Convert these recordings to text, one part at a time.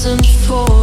isn't for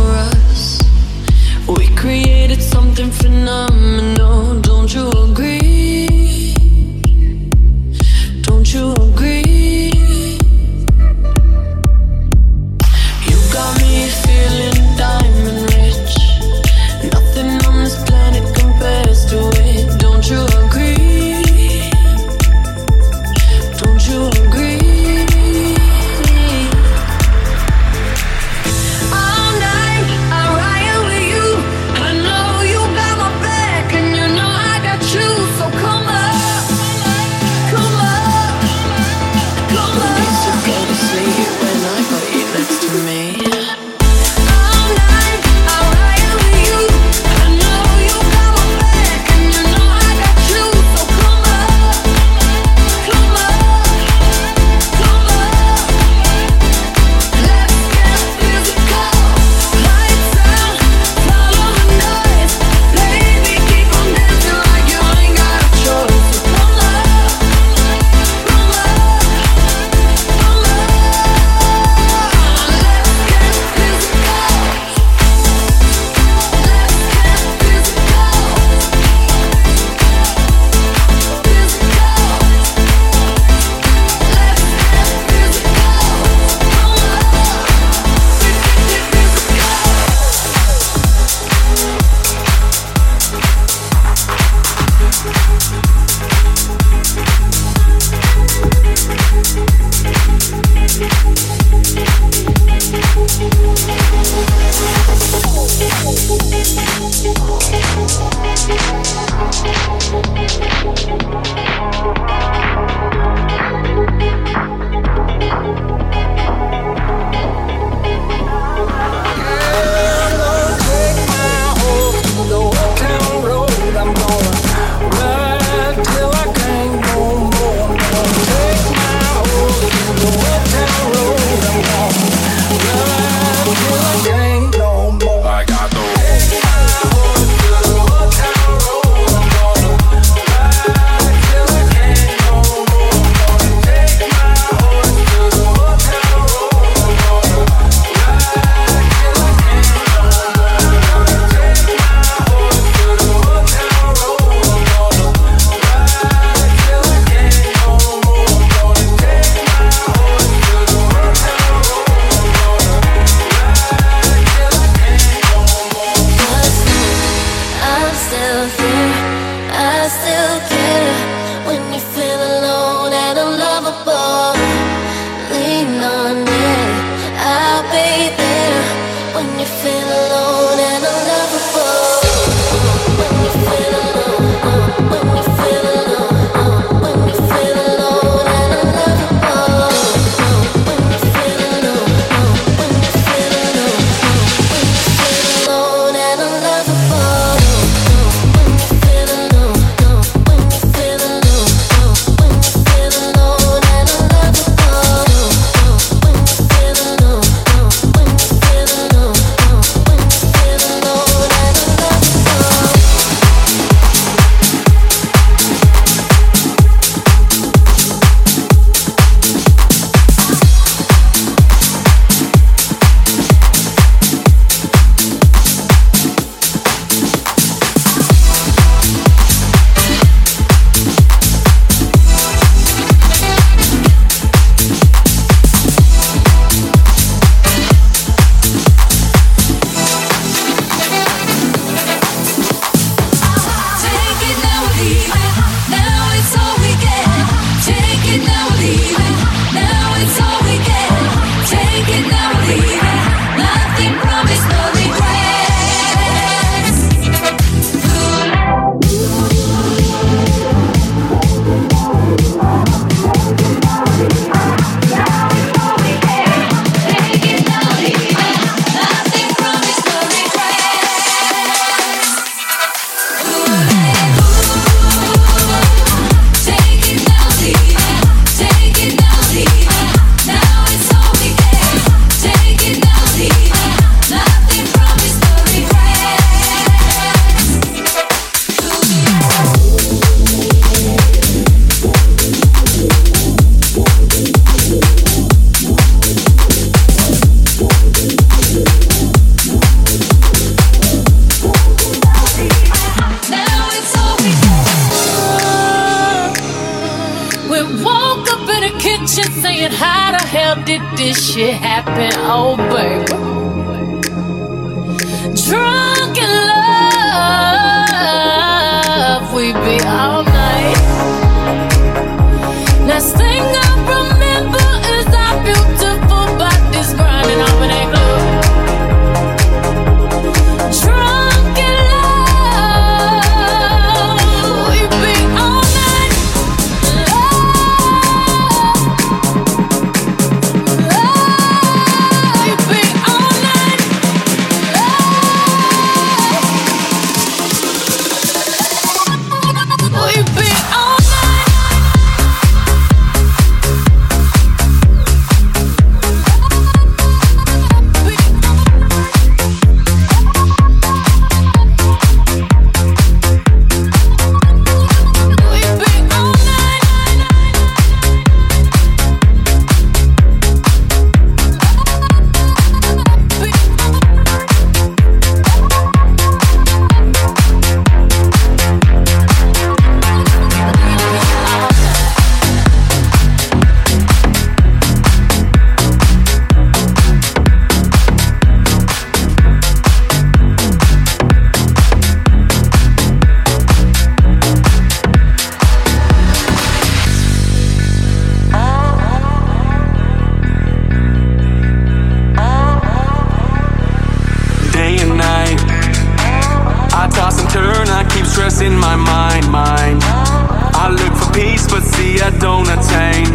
I don't attain.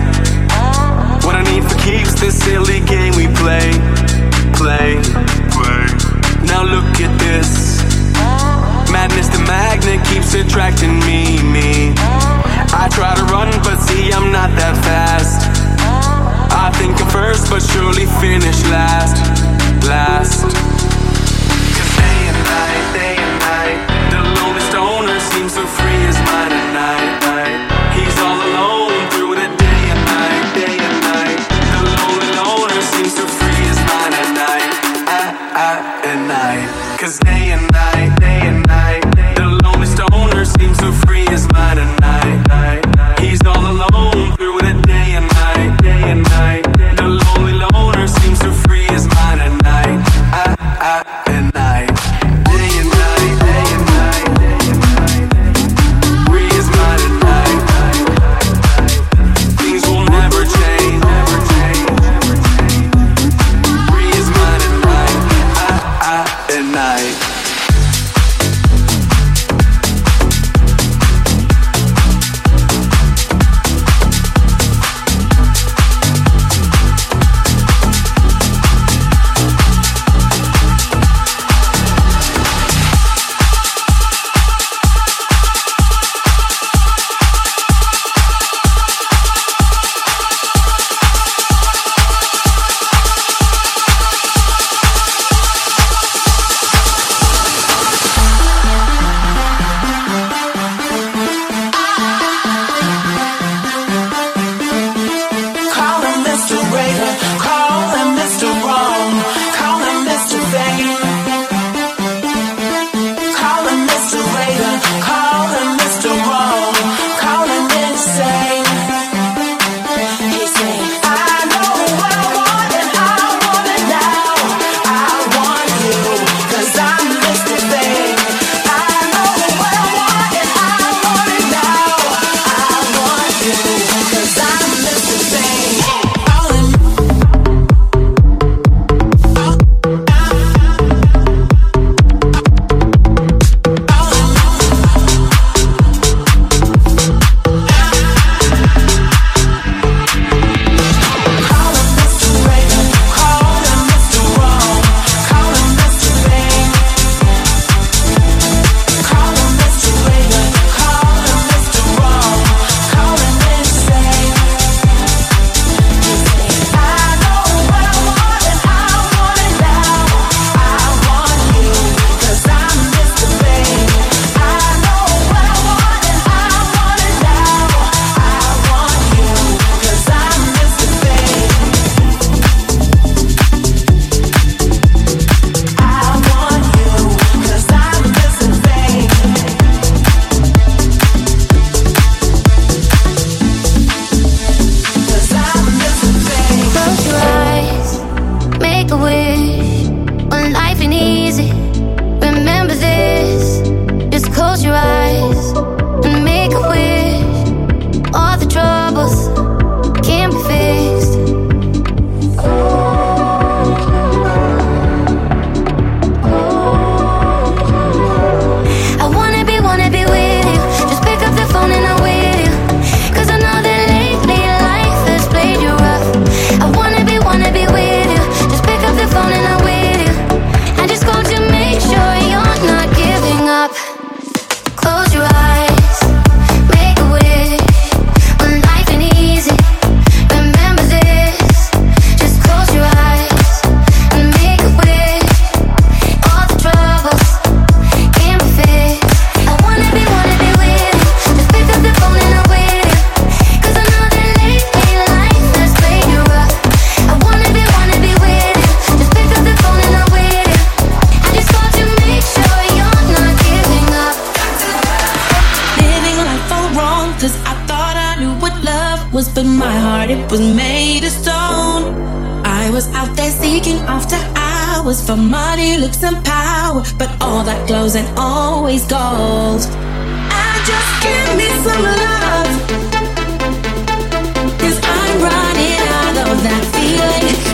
What I need for keeps this silly game we play. Play, play. Now look at this. Madness the magnet keeps attracting me, me. I try to run but see I'm not that fast. I think I'm first but surely finish last, last. Hours for money, looks, and power. But all that glows and always gold. I just give me some love. Cause I'm running out of that feeling.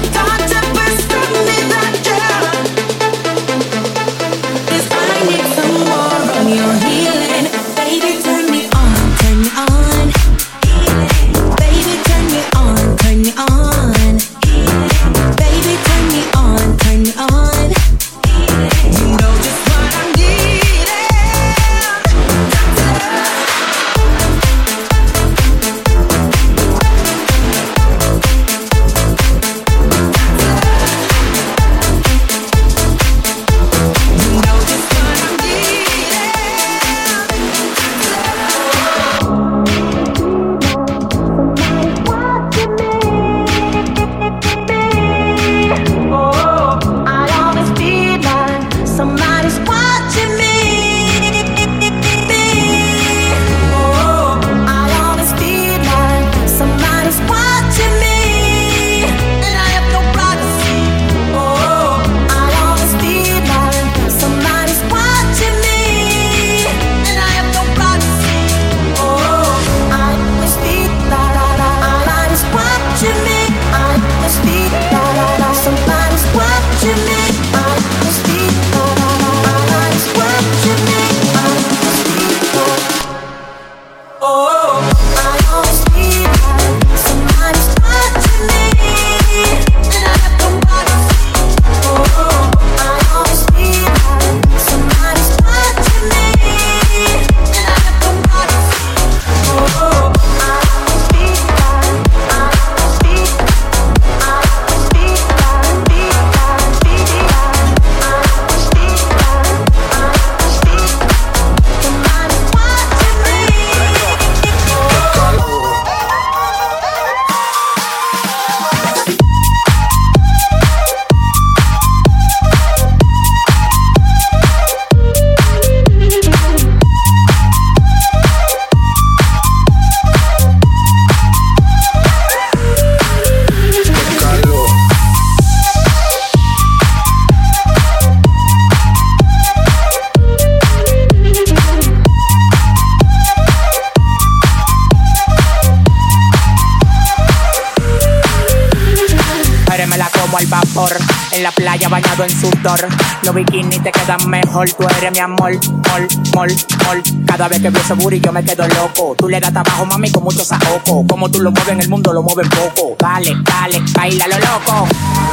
Los bikinis te quedan mejor, tú eres mi amor, mol, mol, mol. Cada vez que veo ese booty yo me quedo loco. Tú le das trabajo, mami, con mucho saoco. Como tú lo mueves en el mundo, lo mueves poco. Dale, dale, baila lo loco.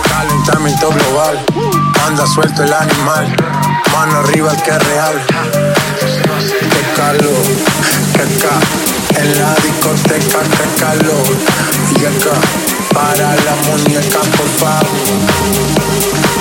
Calentamiento global. Anda suelto el animal. Mano arriba el que es real. Qué calor, que acá. En la discoteca, qué calor. Y acá, para la muñeca, por favor.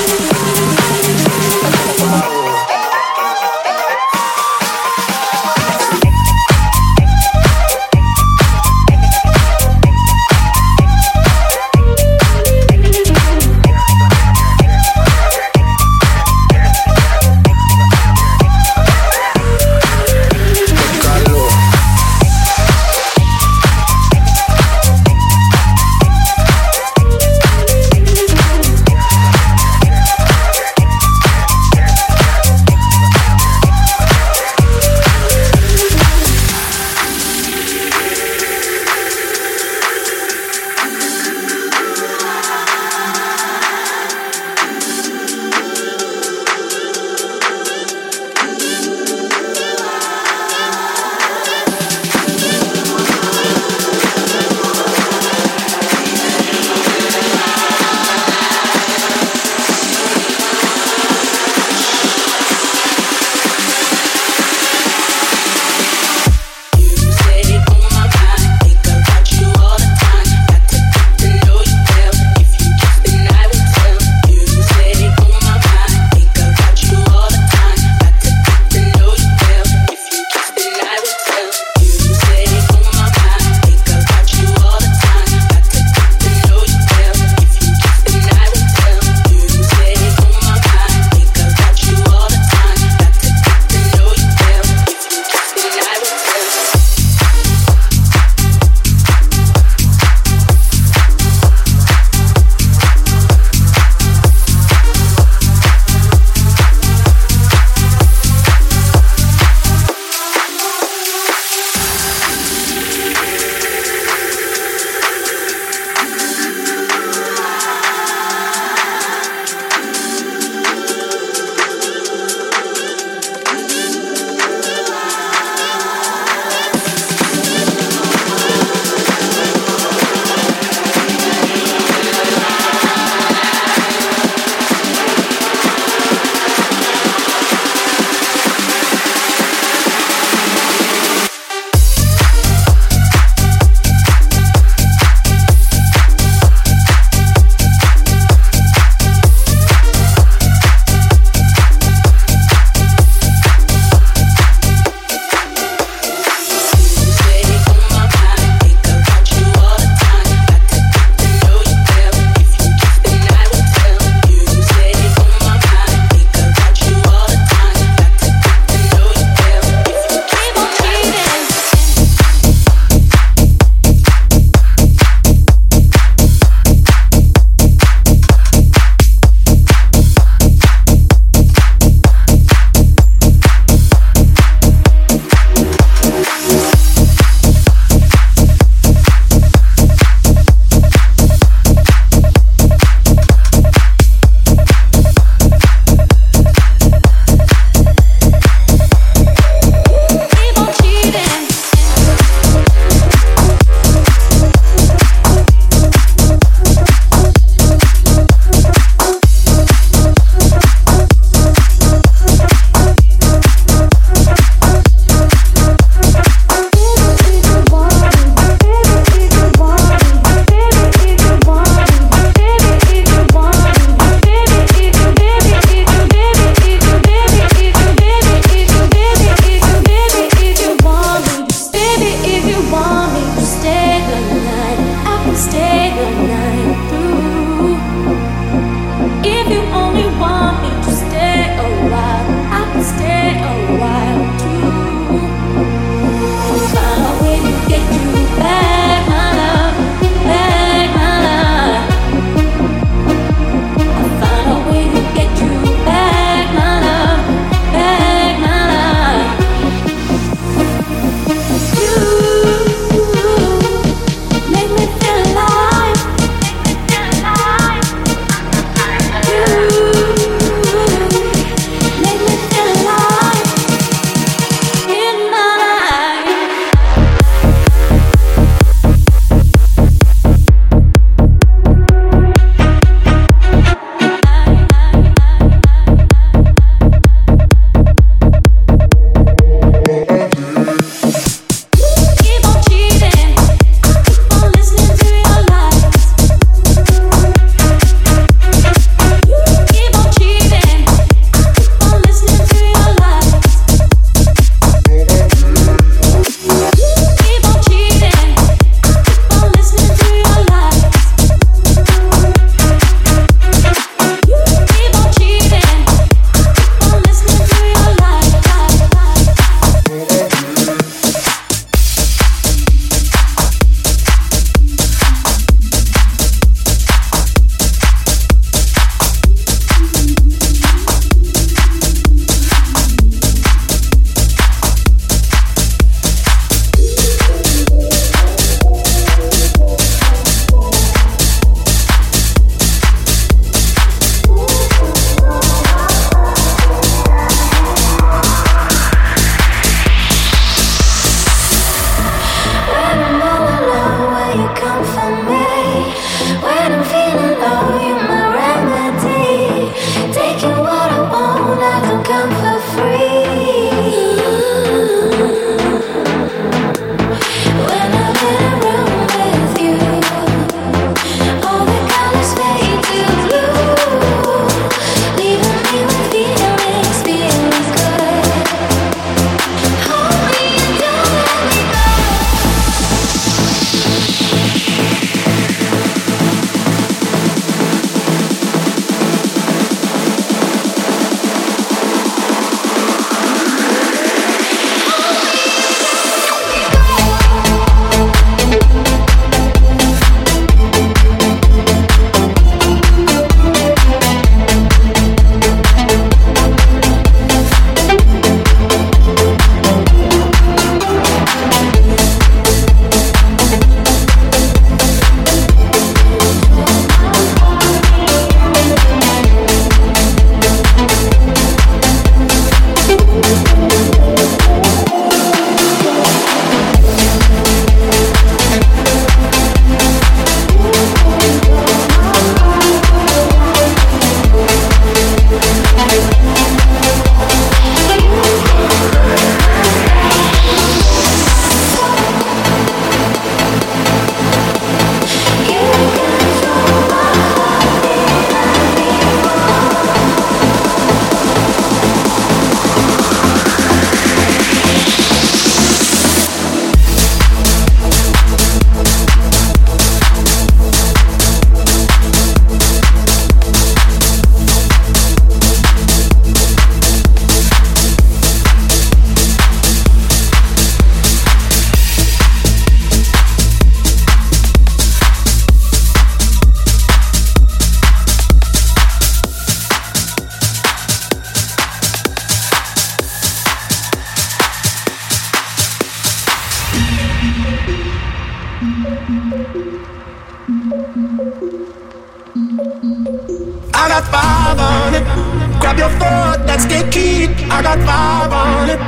your fault, that's the key. I got five on it.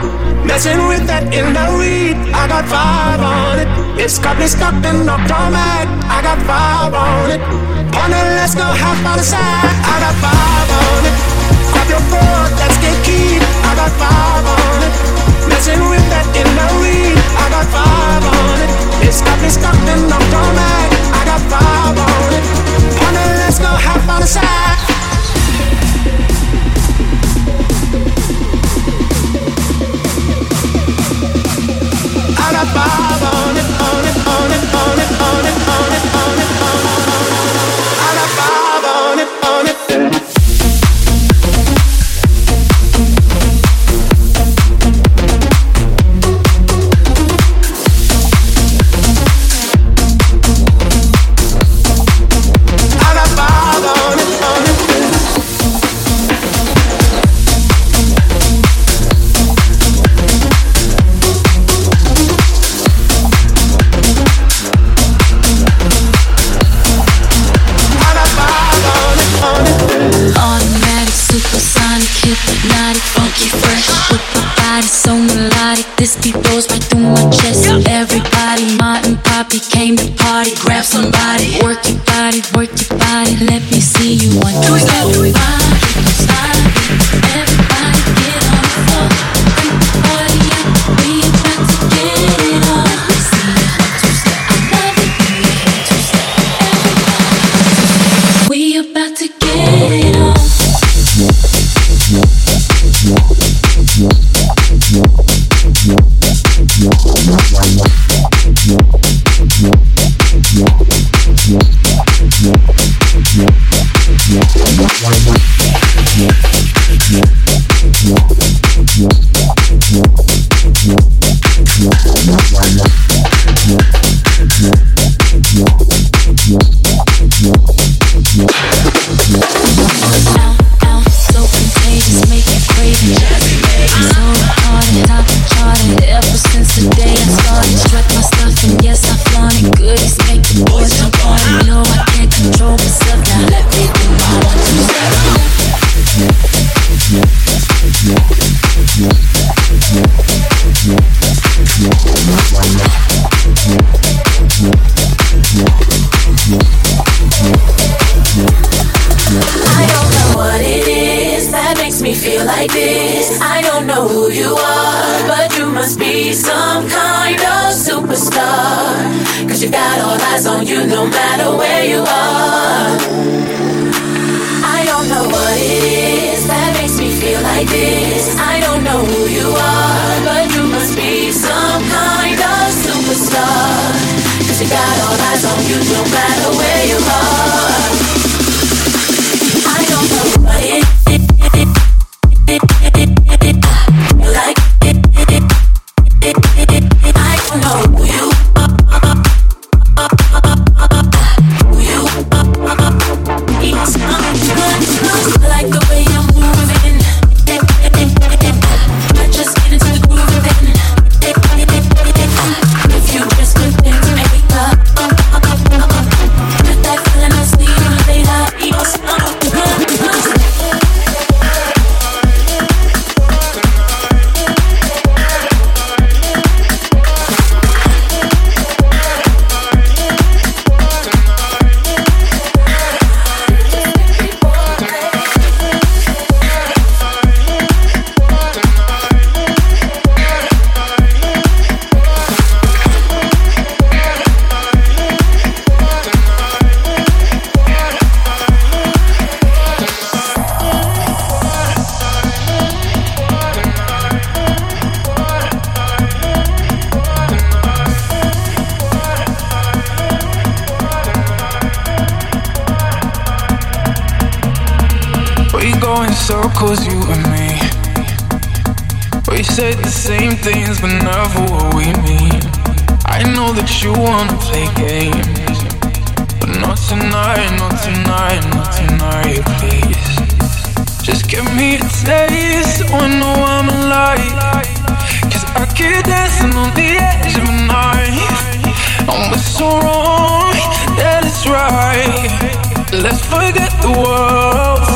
Messing with that in the weed, I got five on it. It's got me stuck in the automatic, I got five on it. Partner, let's go half by the side, I got five on it. Grab your fault, that's the key. I got five on it. Messing with that in the weed, I got five on it. It's got me stuck in the automatic, I got five on it. Partner, let's go half by the side. bye. that you wanna play games, but not tonight, not tonight, not tonight, please. Just give me a taste so I know I'm alive. Cause I keep dancing on the edge of a knife. I'm with so wrong that it's right. Let's forget the world.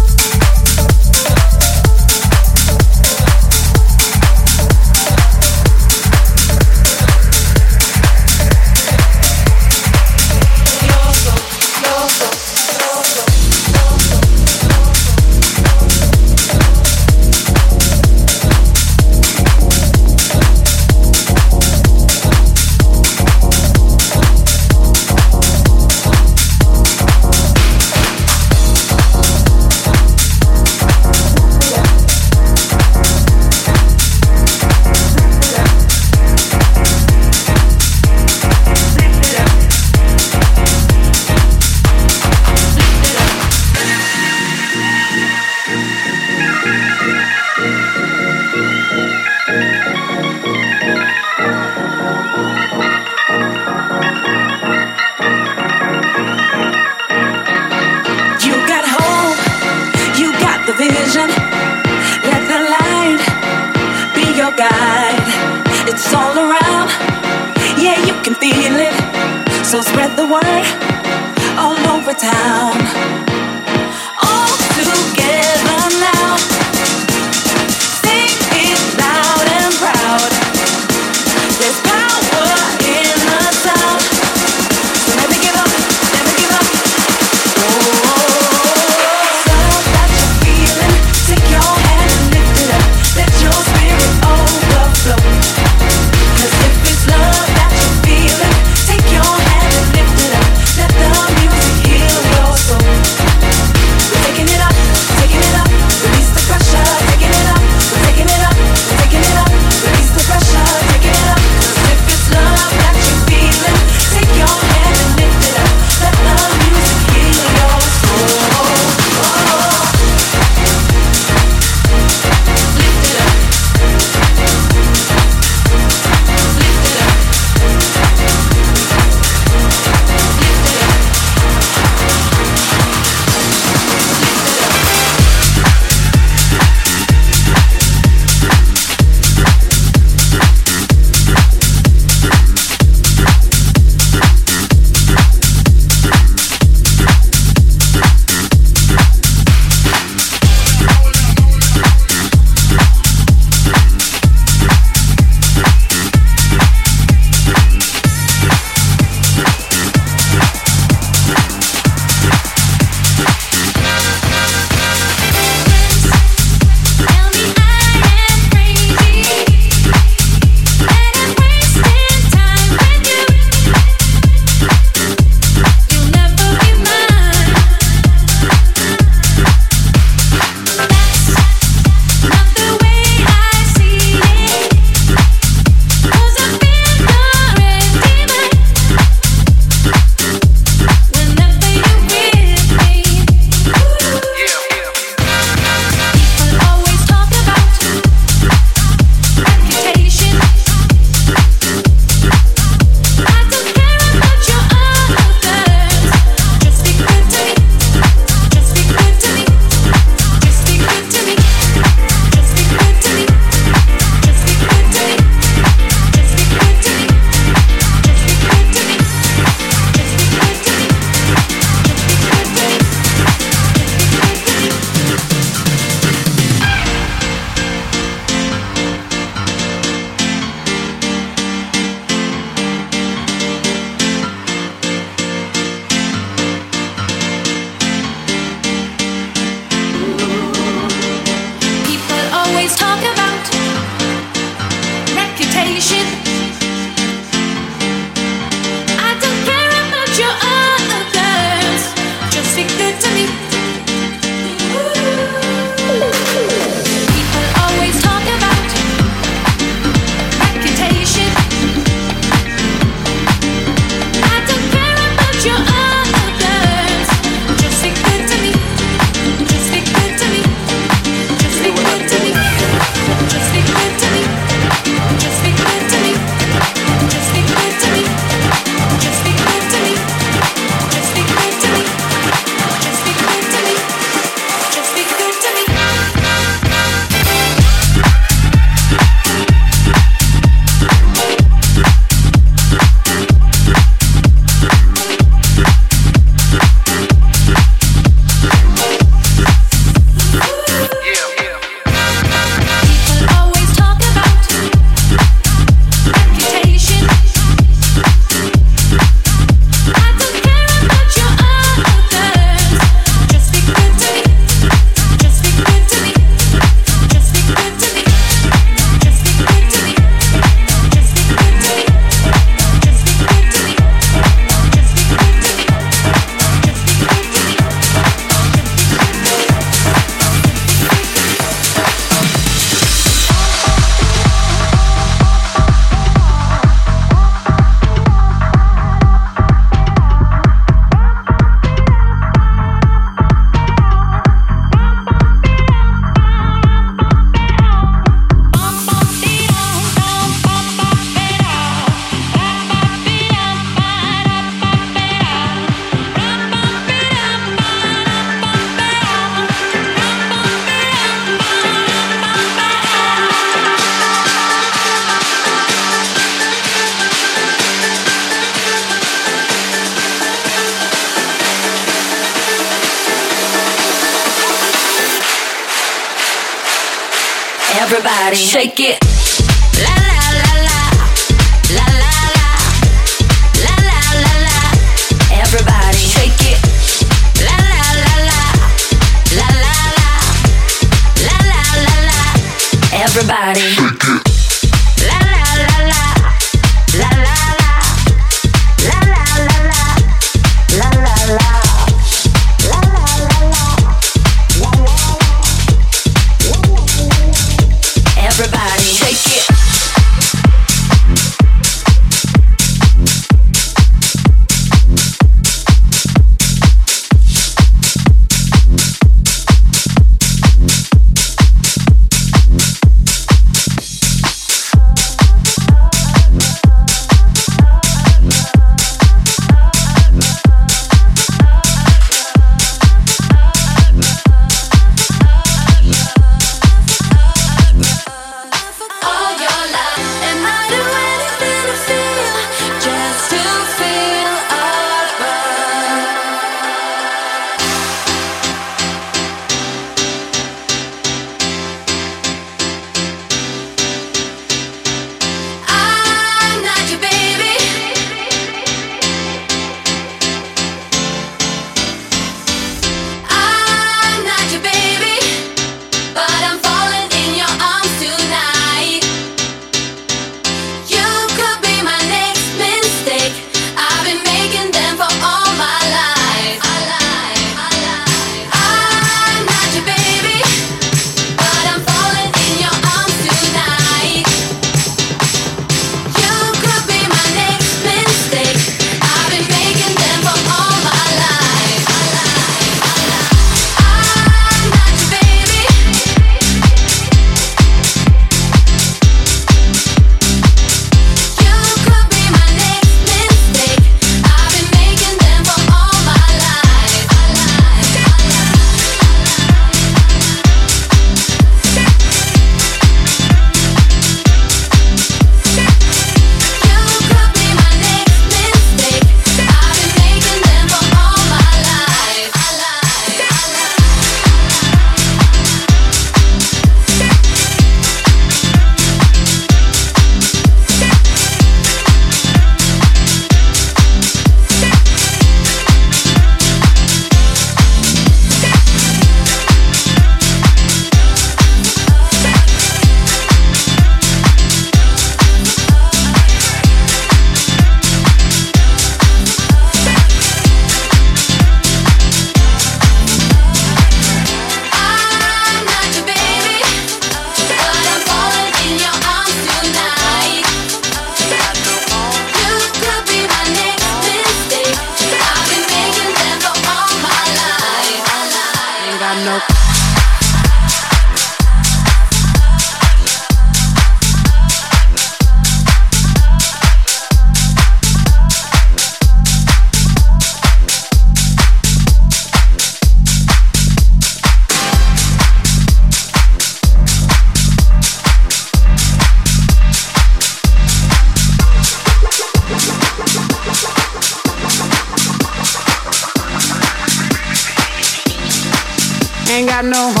No home,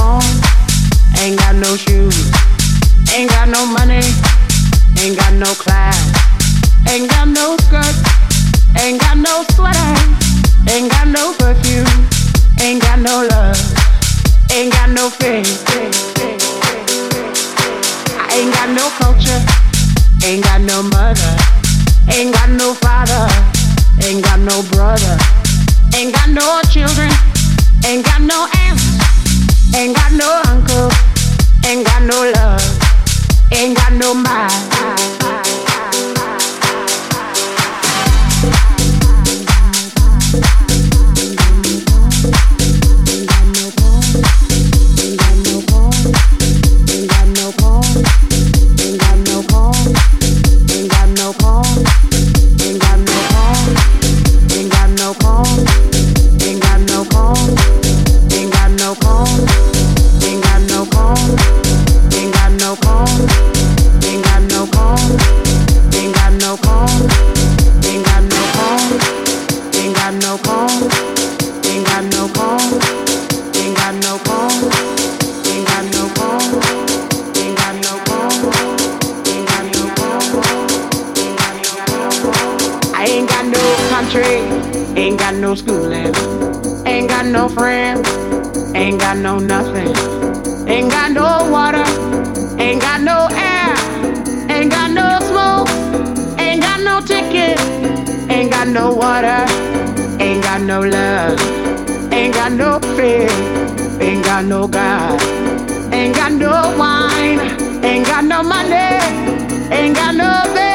no love, ain't got no faith, ain't got no God, ain't got no wine, ain't got no money, ain't got no